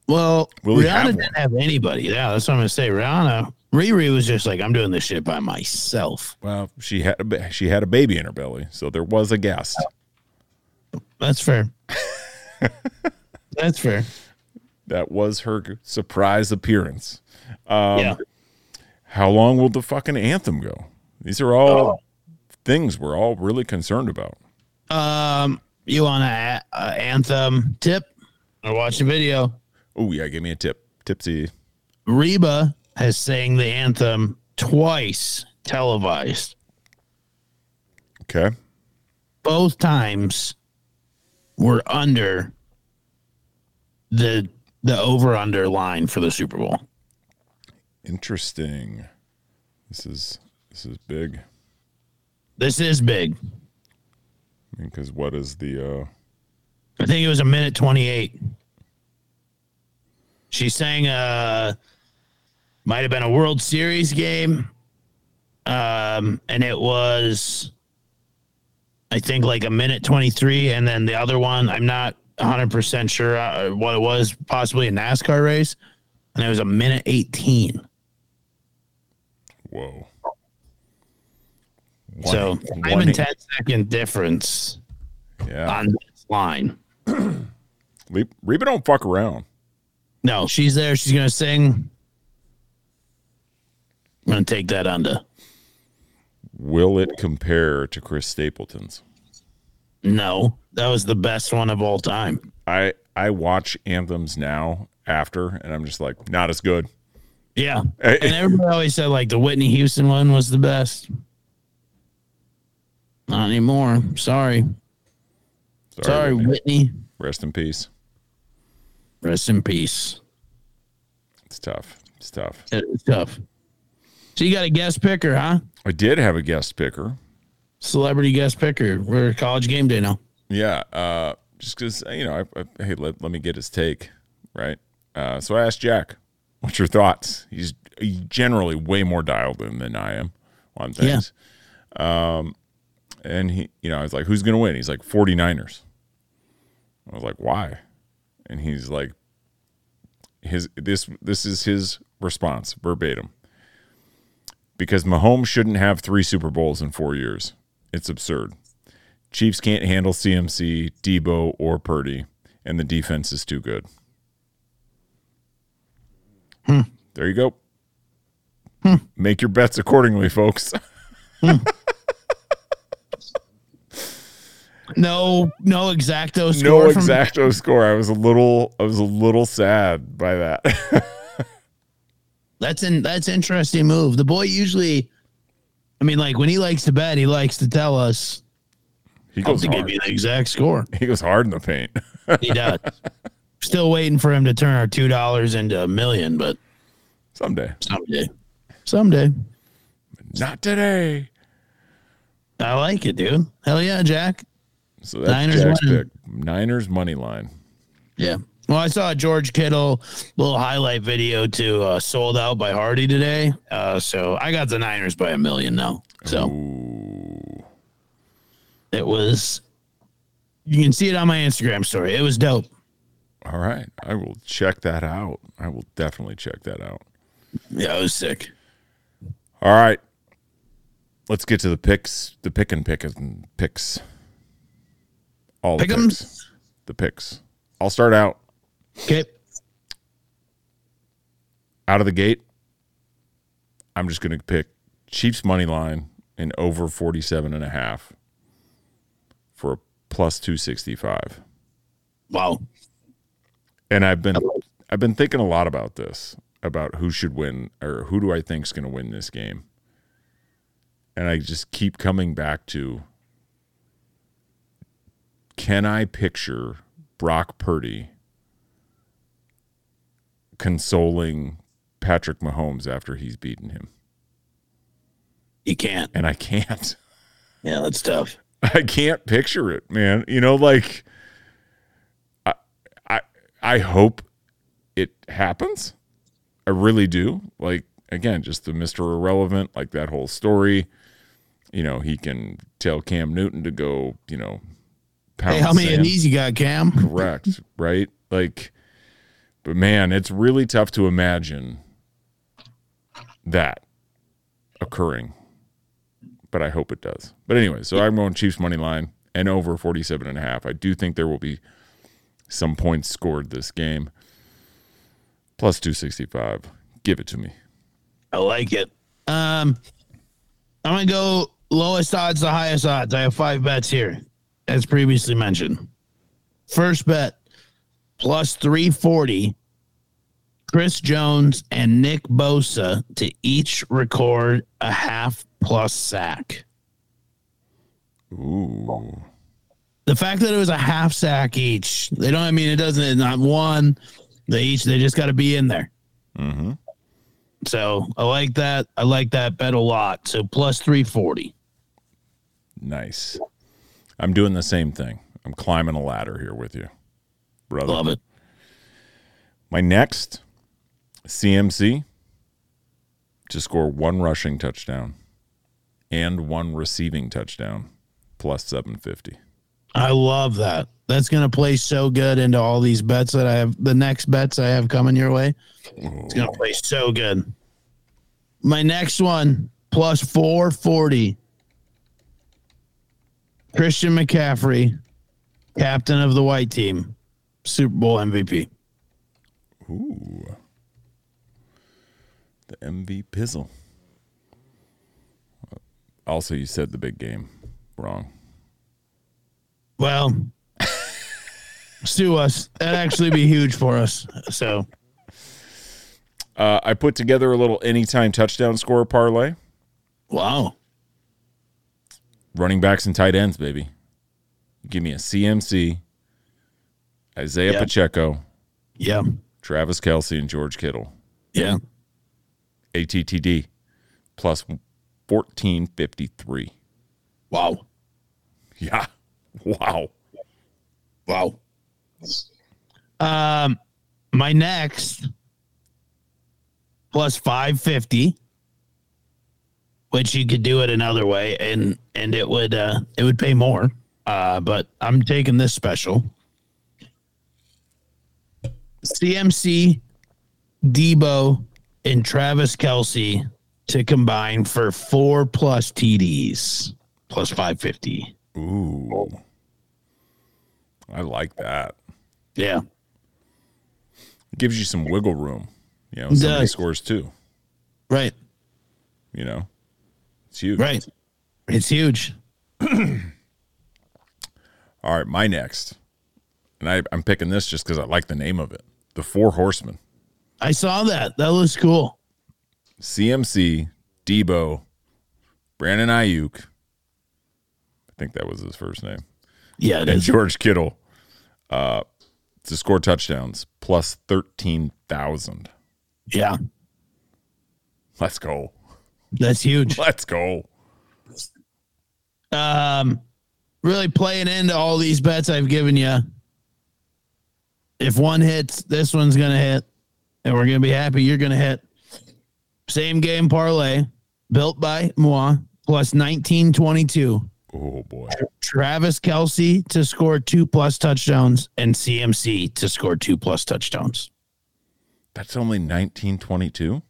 F: Well,
B: Will he
F: Rihanna
B: have one?
F: didn't have anybody. Yeah, that's what I'm gonna say. Rihanna, Riri was just like, I'm doing this shit by myself.
B: Well, she had a, she had a baby in her belly, so there was a guest.
F: That's fair. that's fair.
B: That was her surprise appearance. Um,
F: yeah.
B: How long will the fucking anthem go? These are all things we're all really concerned about.
F: Um, you want a, a anthem tip or watch the video?
B: Oh yeah, give me a tip. Tipsy.
F: Reba has sang the anthem twice televised.
B: Okay.
F: Both times were under the the over under line for the Super Bowl.
B: Interesting. This is this is big.
F: This is big.
B: Because what is the uh
F: I think it was a minute 28. She sang uh might have been a World Series game. Um and it was I think like a minute 23 and then the other one I'm not 100% sure uh, what it was, possibly a NASCAR race and it was a minute 18.
B: whoa.
F: so,
B: One-
F: five
B: one-
F: and 10 second difference
B: Yeah.
F: on this line.
B: Reba don't fuck around.
F: No, she's there. She's gonna sing. I'm gonna take that under.
B: Will it compare to Chris Stapleton's?
F: No, that was the best one of all time.
B: I I watch anthems now after, and I'm just like, not as good.
F: Yeah, and everybody always said like the Whitney Houston one was the best. Not anymore. Sorry, sorry,
B: Whitney.
F: Whitney.
B: Rest in peace.
F: Rest in peace.
B: It's tough. It's tough.
F: It's tough. So you got a guest picker, huh?
B: I did have a guest picker.
F: Celebrity guest picker. We're college game day now.
B: Yeah, uh, just because you know, I, I, hey, let, let me get his take, right? Uh, so I asked Jack, "What's your thoughts?" He's generally way more dialed in than I am on things. Um, and he, you know, I was like, "Who's gonna win?" He's like, "49ers." I was like, "Why?" And he's like, "His this this is his response verbatim." Because Mahomes shouldn't have three Super Bowls in four years. It's absurd. Chiefs can't handle CMC, Debo, or Purdy, and the defense is too good. Hmm. There you go. Hmm. Make your bets accordingly, folks. Hmm.
F: No, no exacto score.
B: no
F: from-
B: exacto score. I was a little, I was a little sad by that.
F: That's an that's interesting move. The boy usually, I mean, like when he likes to bet, he likes to tell us
B: he goes
F: to give you the exact score.
B: He goes hard in the paint.
F: He does. Still waiting for him to turn our two dollars into a million, but
B: Someday.
F: someday, someday.
B: Not today.
F: I like it, dude. Hell yeah, Jack.
B: So that's
F: Niners
B: Jack's pick. Niners money line.
F: Yeah. Well, I saw a George Kittle little highlight video to uh, sold out by Hardy today. Uh, so I got the Niners by a million now. So
B: Ooh.
F: it was. You can see it on my Instagram story. It was dope.
B: All right. I will check that out. I will definitely check that out.
F: Yeah, it was sick.
B: All right. Let's get to the picks. The pick and pick and picks. All the
F: Pick'ems?
B: picks. The picks. I'll start out
F: Okay.
B: out of the gate. I'm just going to pick Chiefs money line and over 47 and a half for a plus 265.
F: Wow.
B: And I've been I've been thinking a lot about this, about who should win or who do I think is going to win this game. And I just keep coming back to can I picture Brock Purdy consoling Patrick Mahomes after he's beaten him?
F: You can't.
B: And I can't.
F: Yeah, that's tough.
B: I can't picture it, man. You know, like I I I hope it happens. I really do. Like again, just the Mr. Irrelevant, like that whole story. You know, he can tell Cam Newton to go, you know, pound
F: Hey, how many of these you got, Cam?
B: Correct, right? Like but man, it's really tough to imagine that occurring. But I hope it does. But anyway, so I'm going Chiefs money line and over 47 and a half. I do think there will be some points scored this game. Plus 265. Give it to me.
F: I like it. Um, I'm gonna go lowest odds to highest odds. I have five bets here, as previously mentioned. First bet plus 340. Chris Jones and Nick Bosa to each record a half plus sack.
B: Ooh.
F: The fact that it was a half sack each, they don't. I mean, it doesn't. It's not one. They each. They just got to be in there.
B: Mm-hmm.
F: So I like that. I like that bet a lot. So plus 340.
B: Nice. I'm doing the same thing. I'm climbing a ladder here with you, brother.
F: Love it.
B: My next CMC to score one rushing touchdown and one receiving touchdown plus 750.
F: I love that. That's going to play so good into all these bets that I have. The next bets I have coming your way. It's going to play so good. My next one plus 440. Christian McCaffrey, captain of the white team, Super Bowl MVP.
B: Ooh. The MV Pizzle. Also, you said the big game wrong.
F: Well, sue us. That'd actually be huge for us. So,
B: Uh, I put together a little anytime touchdown score parlay.
F: wow.
B: Running backs and tight ends, baby. Give me a CMC, Isiah
F: Yeah.
B: Pacheco,
F: Yeah.
B: Travis Kelce, and George Kittle.
F: Yeah.
B: ATTD plus 1453.
F: Wow.
B: Yeah. Wow.
F: Wow. Um, my next plus five fifty, which you could do it another way, and and it would uh it would pay more. Uh, but I'm taking this special. CMC, Debo, and Travis Kelce to combine for four plus TDs plus five fifty.
B: Ooh. I like that.
F: Yeah.
B: It gives you some wiggle room. You know, somebody
F: does.
B: scores too.
F: Right.
B: you know. It's huge.
F: Right. It's huge.
B: All right, my next. And I, I'm picking this just because I like the name of it. The Four Horsemen.
F: I saw that. That looks cool.
B: CMC, Debo, Brandon Aiyuk. I think that was his first name.
F: Yeah,
B: and
F: is.
B: George Kittle. Uh, to score touchdowns plus 13,000.
F: Yeah,
B: Let's go.
F: that's huge.
B: Let's go.
F: Um, really playing into all these bets I've given you. If one hits, this one's gonna hit, and we're gonna be happy you're gonna hit. Same game parlay, built by moi plus nineteen twenty two.
B: Oh boy.
F: Travis Kelce to score two plus touchdowns and CMC to score two plus touchdowns.
B: That's only 1922.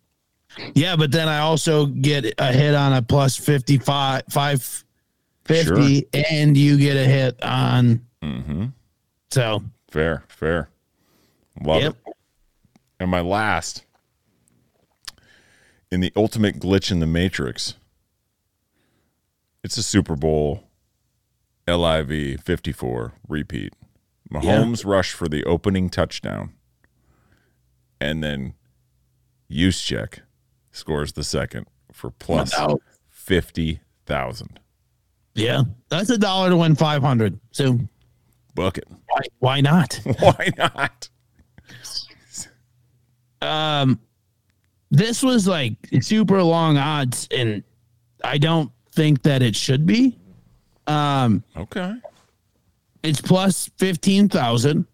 F: Yeah, but then I also get a hit on a plus 55, 550, and you get a hit on.
B: Mm-hmm.
F: So,
B: Fair, fair. Love
F: Yep.
B: it. And my last in the ultimate glitch in the matrix. It's a Super Bowl LIV 54 repeat. Mahomes rush for the opening touchdown. And then Juszczyk scores the second for plus
F: Wow.
B: 50,000.
F: yeah, that's a dollar to win 500. So,
B: Bucket.
F: why, why not?
B: Why not?
F: Um, this was like super long odds, and I don't think that it should be. Um,
B: Okay.
F: it's plus 15,000.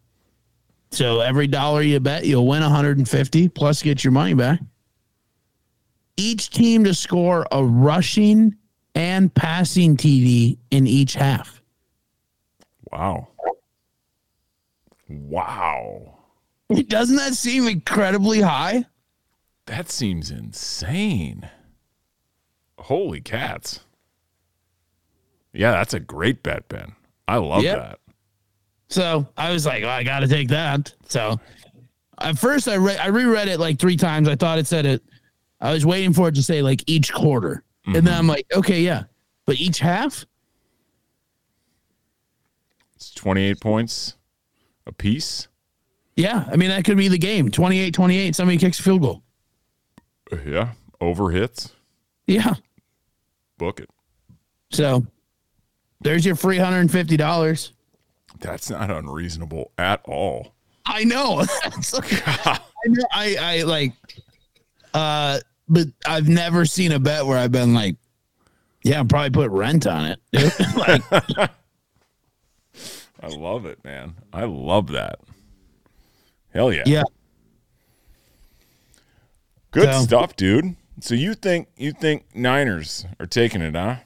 F: So every dollar you bet, you'll win 150 plus get your money back. Each team to score a rushing and passing TD in each half.
B: Wow. Wow.
F: Doesn't that seem incredibly high?
B: That seems insane. Holy cats. Yeah, that's a great bet, Ben. I love
F: Yep.
B: that.
F: So I was like, well, I got to take that. So at first, I read, I reread it like three times. I thought it said it. I was waiting for it to say like each quarter, and then I'm mm-hmm. like, okay, yeah, but each half.
B: It's 28 points a piece.
F: Yeah, I mean that could be the game. 28-28, somebody kicks a field goal.
B: Yeah. Over hits.
F: Yeah.
B: Book it.
F: So there's your free hundred and fifty dollars.
B: That's not unreasonable at all.
F: I know. Like- I know. I I like. Uh, but I've never seen a bet where I've been like, yeah, I'll probably put rent on it. like,
B: I love it, man. I love that. Hell yeah.
F: yeah,
B: Good
F: So-
B: stuff, dude. So you think you think Niners are taking it, huh?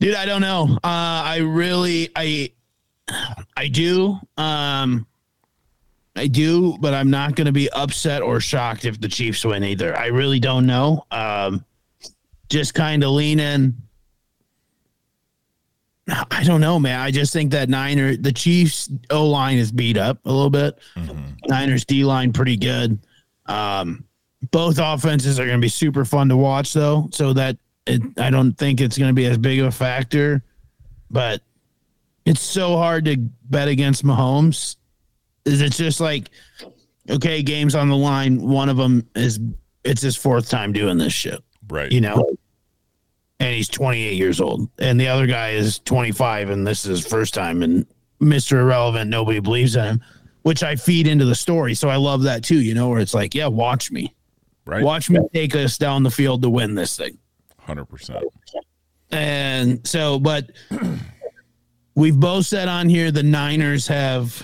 F: dude. I don't know. Uh, I really, I, I do. Um, I do, but I'm not going to be upset or shocked if the Chiefs win either. I really don't know. Um, just kind of lean in. I don't know, man. I just think that Niner, the Chiefs O line is beat up a little bit. Niners D line pretty good. Um, both offenses are going to be super fun to watch, though. So that it, I don't think it's going to be as big of a factor. But it's so hard to bet against Mahomes. Is it's just like, okay, games on the line. One of them is it's his fourth time doing this shit
B: Right.
F: you know. And he's 28 years old, and the other guy is 25, and this is his first time. And Mr. Irrelevant, nobody believes in him, which I feed into the story. So I love that too, you know, where it's like, yeah, watch me,
B: right.
F: watch me take us down the field to win this thing.
B: 100%.
F: And so, but we've both said on here the Niners have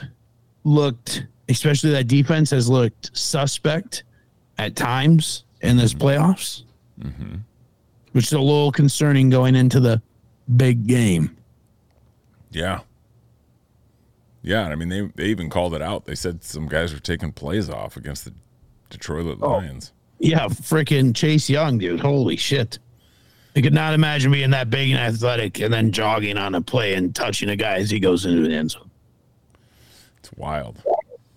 F: looked, especially that defense has looked suspect at times in this mm-hmm. playoffs, mm-hmm. Which is a little concerning going into the big game.
B: Yeah. Yeah, I mean they they even called it out. They said some guys were taking plays off against the Detroit oh. Lions.
F: Yeah, freaking Chase Young, dude. Holy shit. I could not imagine being that big and athletic and then jogging on a play and touching a guy as he goes into the end zone.
B: It's wild.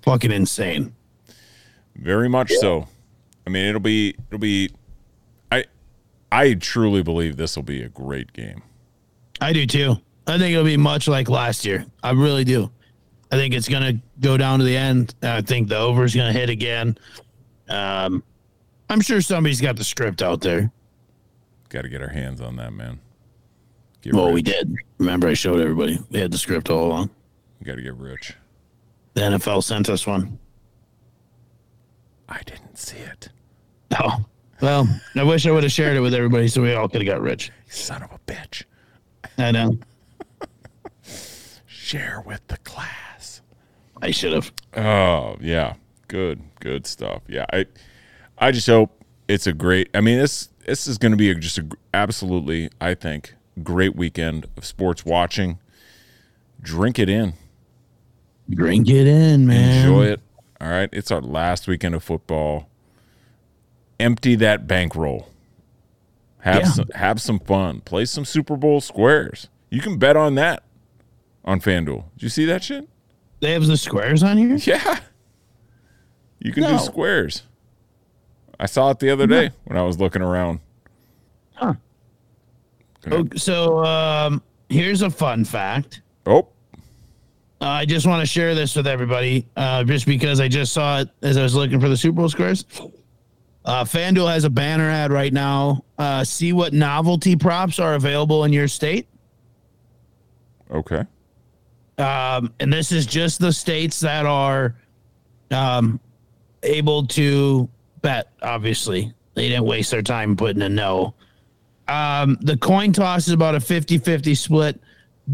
F: Fucking insane.
B: Very much so. I mean, it'll be it'll be I truly believe this will be a great game.
F: I do too. I think it'll be much like last year. I really do. I think it's going to go down to the end. I think the over is going to hit again. Um, I'm sure somebody's got the script out there.
B: Got to get our hands on that, man. Get
F: Well,
B: rich.
F: we did. Remember, I showed everybody. They had the script all along.
B: Got to get rich.
F: The NFL sent us one.
B: I didn't see it.
F: Oh, well, I wish I would have shared it with everybody so we all could have got rich.
B: Son of a bitch.
F: I know.
B: Share with the class.
F: I should have.
B: Oh yeah, good, good stuff. Yeah, I, I just hope it's a great. I mean, this this is going to be a, just a absolutely, I think, great weekend of sports watching. Drink it in,
F: Drink it in, man.
B: enjoy it. All right, it's our last weekend of football. Empty that bankroll. Have
F: Yeah.
B: some have some fun. Play some Super Bowl squares. You can bet on that on FanDuel. Did you see that shit?
F: They have the squares on here?
B: Yeah. You can
F: No.
B: do squares. I saw it the other day when I was looking around.
F: Huh. Oh, so um, here's a fun fact.
B: Oh,
F: Uh, I just want to share this with everybody, uh, just because I just saw it as I was looking for the Super Bowl squares. Uh, FanDuel has a banner ad right now. Uh, see what novelty props are available in your state.
B: okay.
F: Um, and this is just the states that are um, able to bet, obviously. They didn't waste their time putting a no. Um, the coin toss is about a 50 50 split.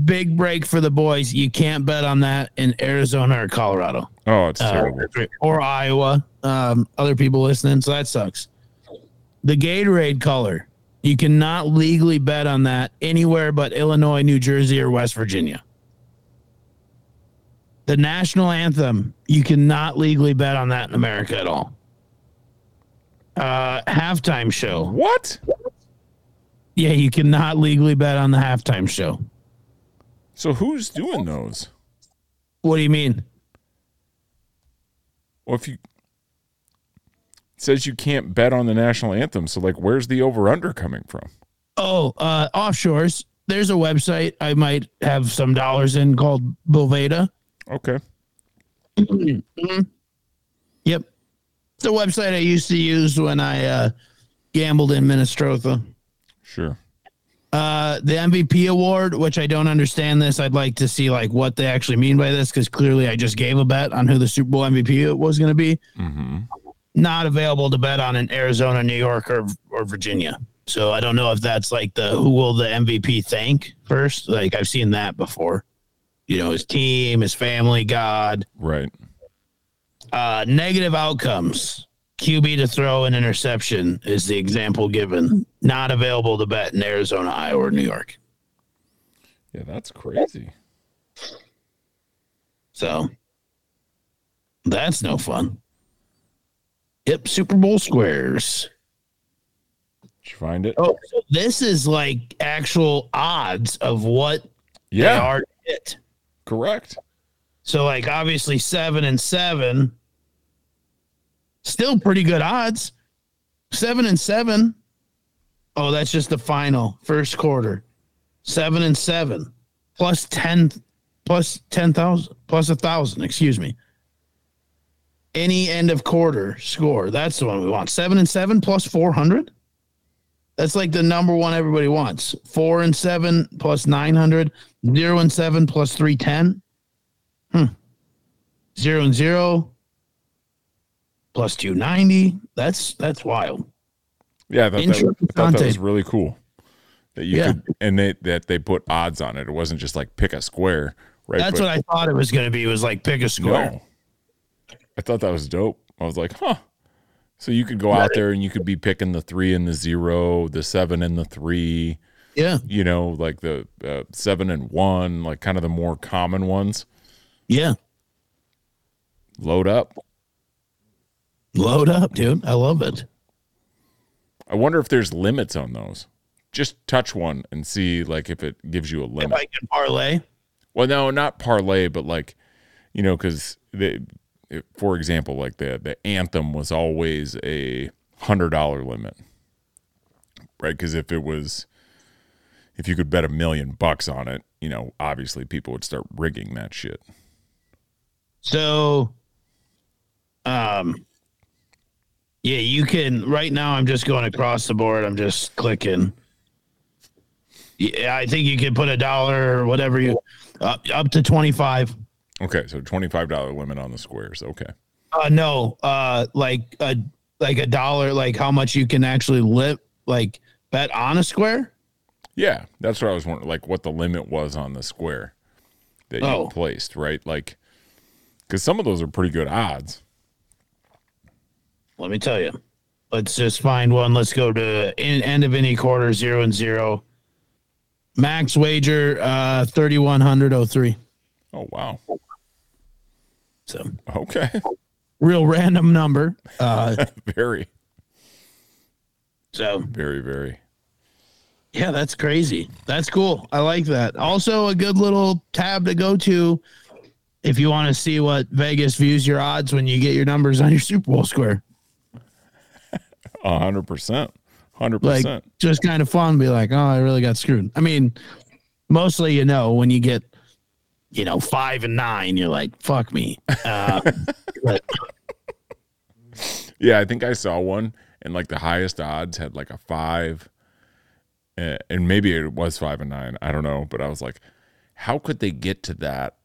F: Big break for the boys. You can't bet on that in Arizona or Colorado
B: Oh, it's
F: uh,
B: terrible.
F: or Iowa. Um, other people listening, so that sucks. The Gatorade color, you cannot legally bet on that anywhere but Illinois, New Jersey, or West Virginia. The national anthem, you cannot legally bet on that in America at all. Uh, halftime show,
B: What?
F: yeah, you cannot legally bet on the halftime show.
B: So who's doing those?
F: What do you mean?
B: Well, if you it says you can't bet on the national anthem, so like, where's the over under coming from?
F: Oh, uh, offshores. There's a website I might have some dollars in called Bovada.
B: Okay.
F: Yep. It's a website I used to use when I uh, gambled in Minnesota.
B: Sure.
F: Uh, the MVP award, which I don't understand this, I'd like to see like what they actually mean by this because clearly I just gave a bet on who the Super Bowl MVP was going to be.
B: Mm-hmm.
F: Not available to bet on in Arizona, New York, or or Virginia. So I don't know if that's like the who will the MVP thank first. Like I've seen that before. You know, his team, his family, God.
B: Right.
F: Uh, negative outcomes. QB to throw an interception is the example given. Not available to bet in Arizona, Iowa, or New York.
B: Yeah, that's crazy.
F: So that's no fun. Yep, Super Bowl squares.
B: Did you find it?
F: Oh, so this is like actual odds of what they
B: yeah.
F: are to hit.
B: Correct.
F: So, like, obviously, seven and seven, still pretty good odds. Seven and seven. Oh, that's just the final first quarter. Seven and seven plus 10, plus 10,000, plus a thousand, excuse me. Any end of quarter score. That's the one we want. Seven and seven plus 400. That's like the number one everybody wants. Four and seven plus 900. Zero and seven plus 310 Hmm. zero and zero plus 290 that's that's wild
B: Yeah, I thought, that, I thought that was really cool. That you
F: Yeah.
B: could and they that they put odds on it. It wasn't just like pick a square, right?
F: that's
B: But
F: what i thought it was going to be was like pick a square
B: no. I thought that was dope. I was like, huh. So you could go out there and you could be picking the three and the zero, the seven and the three,
F: yeah
B: you know, like the uh, seven and one, like kind of the more common ones.
F: yeah
B: Load up.
F: Load up dude i love it
B: I wonder if there's limits on those. Just touch one and see like if it gives you a
F: if
B: limit.
F: i can parlay
B: Well, no, not parlay, but like, you know, because the, for example, like the the anthem was always a hundred dollar limit, right? Because if it was, if you could bet a million bucks on it, you know, obviously people would start rigging that shit.
F: so um yeah you can right now i'm just going across the board i'm just clicking yeah i think you can put a dollar or whatever you up, up to 25
B: Okay, so twenty five dollar limit on the squares. Okay.
F: Uh, no, uh, like a like a dollar, like how much you can actually lit, like bet on a square.
B: Yeah, that's what I was wondering. Like what the limit was on the square that you
F: Oh.
B: placed, right? Like, because some of those are pretty good odds.
F: Let me tell you. Let's just find one. Let's go to in, end of any quarter, zero and zero. Max wager, uh, thirty one hundred oh three.
B: Oh wow.
F: So
B: Okay.
F: real random number. Uh,
B: very,
F: so
B: very, very.
F: yeah, that's crazy. That's cool. I like that. Also, a good little tab to go to if you want to see what Vegas views your odds when you get your numbers on your Super Bowl square.
B: A hundred percent. Hundred percent.
F: just kind of fun be like oh i really got screwed i mean mostly you know when you get you know five and nine you're like fuck me uh, but
B: Yeah, I think I saw one, and like the highest odds had like a five, and maybe it was five and nine. I don't know, but I was like, how could they get to that?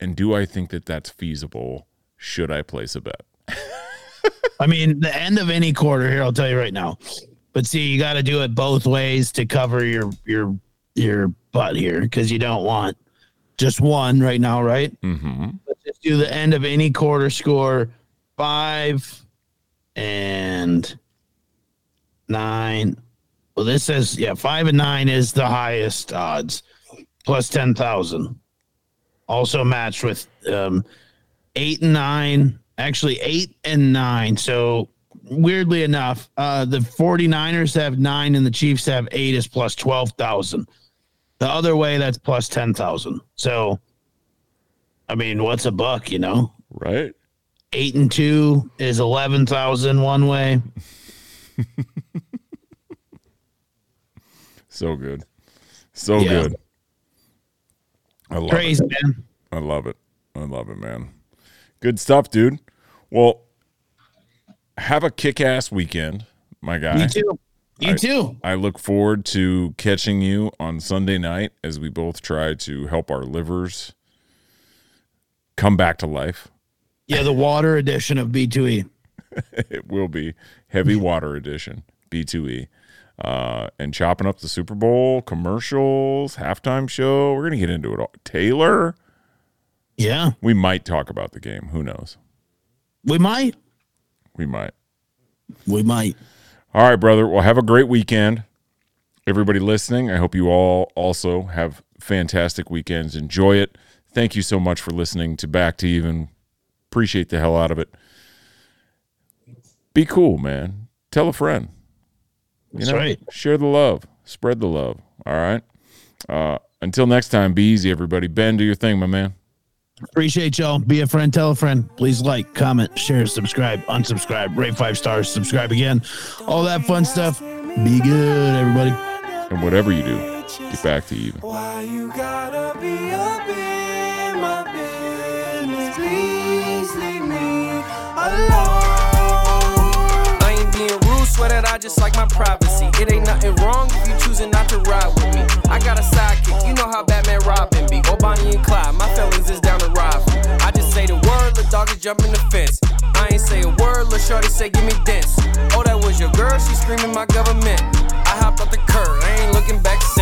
B: And do I think that that's feasible? Should I place a bet?
F: i mean the end of any quarter here i'll tell you right now but see you got to do it both ways to cover your your your butt here because you don't want just one right now right
B: Mm-hmm.
F: let's just do the end of any quarter score five and nine. Well, this says, yeah, five and nine is the highest odds, plus 10,000. Also matched with um, eight and nine, actually, eight and nine. So, weirdly enough, uh, the 49ers have nine and the Chiefs have eight is plus 12,000. The other way, that's plus 10,000. So, I mean, what's a buck, you know?
B: Right?
F: eight and two is eleven thousand one way.
B: So good. So
F: Yeah.
B: good. I love
F: Crazy
B: it.
F: man.
B: I love it. I love it, man. Good stuff, dude. Well, have a kick ass weekend, my guy.
F: You too. You
B: I-
F: too.
B: I look forward to catching you on Sunday night as we both try to help our livers come back to life.
F: Yeah, the water edition of B two E.
B: It will be heavy water edition, B2E. Uh, and chopping up the Super Bowl commercials, halftime show. We're going to get into it all. Taylor,
F: Yeah,
B: we might talk about the game. Who knows?
F: we might.
B: We might.
F: We might.
B: All right, brother. Well, have a great weekend. Everybody listening, I hope you all also have fantastic weekends. Enjoy it. Thank you so much for listening to Back to Even. Appreciate the hell out of it. Be cool, man. Tell a friend. You
F: That's
B: know,
F: right.
B: share the love, spread the love. All right. Uh, until next time, be easy, everybody. Ben, do your thing, my man.
F: Appreciate y'all. Be a friend, tell a friend. Please like, comment, share, subscribe, unsubscribe, rate five stars, subscribe again. All that fun stuff. Be good, everybody.
B: And whatever you do, get back to even.
A: Why you gotta be up in my business? Please leave me alone. Swear that I just like my privacy. It ain't nothing wrong if you choosing not to ride with me. I got a sidekick, you know how Batman Robin be. Or Bonnie and Clyde, my feelings is down to ride. I just say the word, the dog is jumping the fence. I ain't say a word, lil' shorty say give me dents. Oh, that was your girl, she screaming my government. I hopped off the curb, I ain't looking back to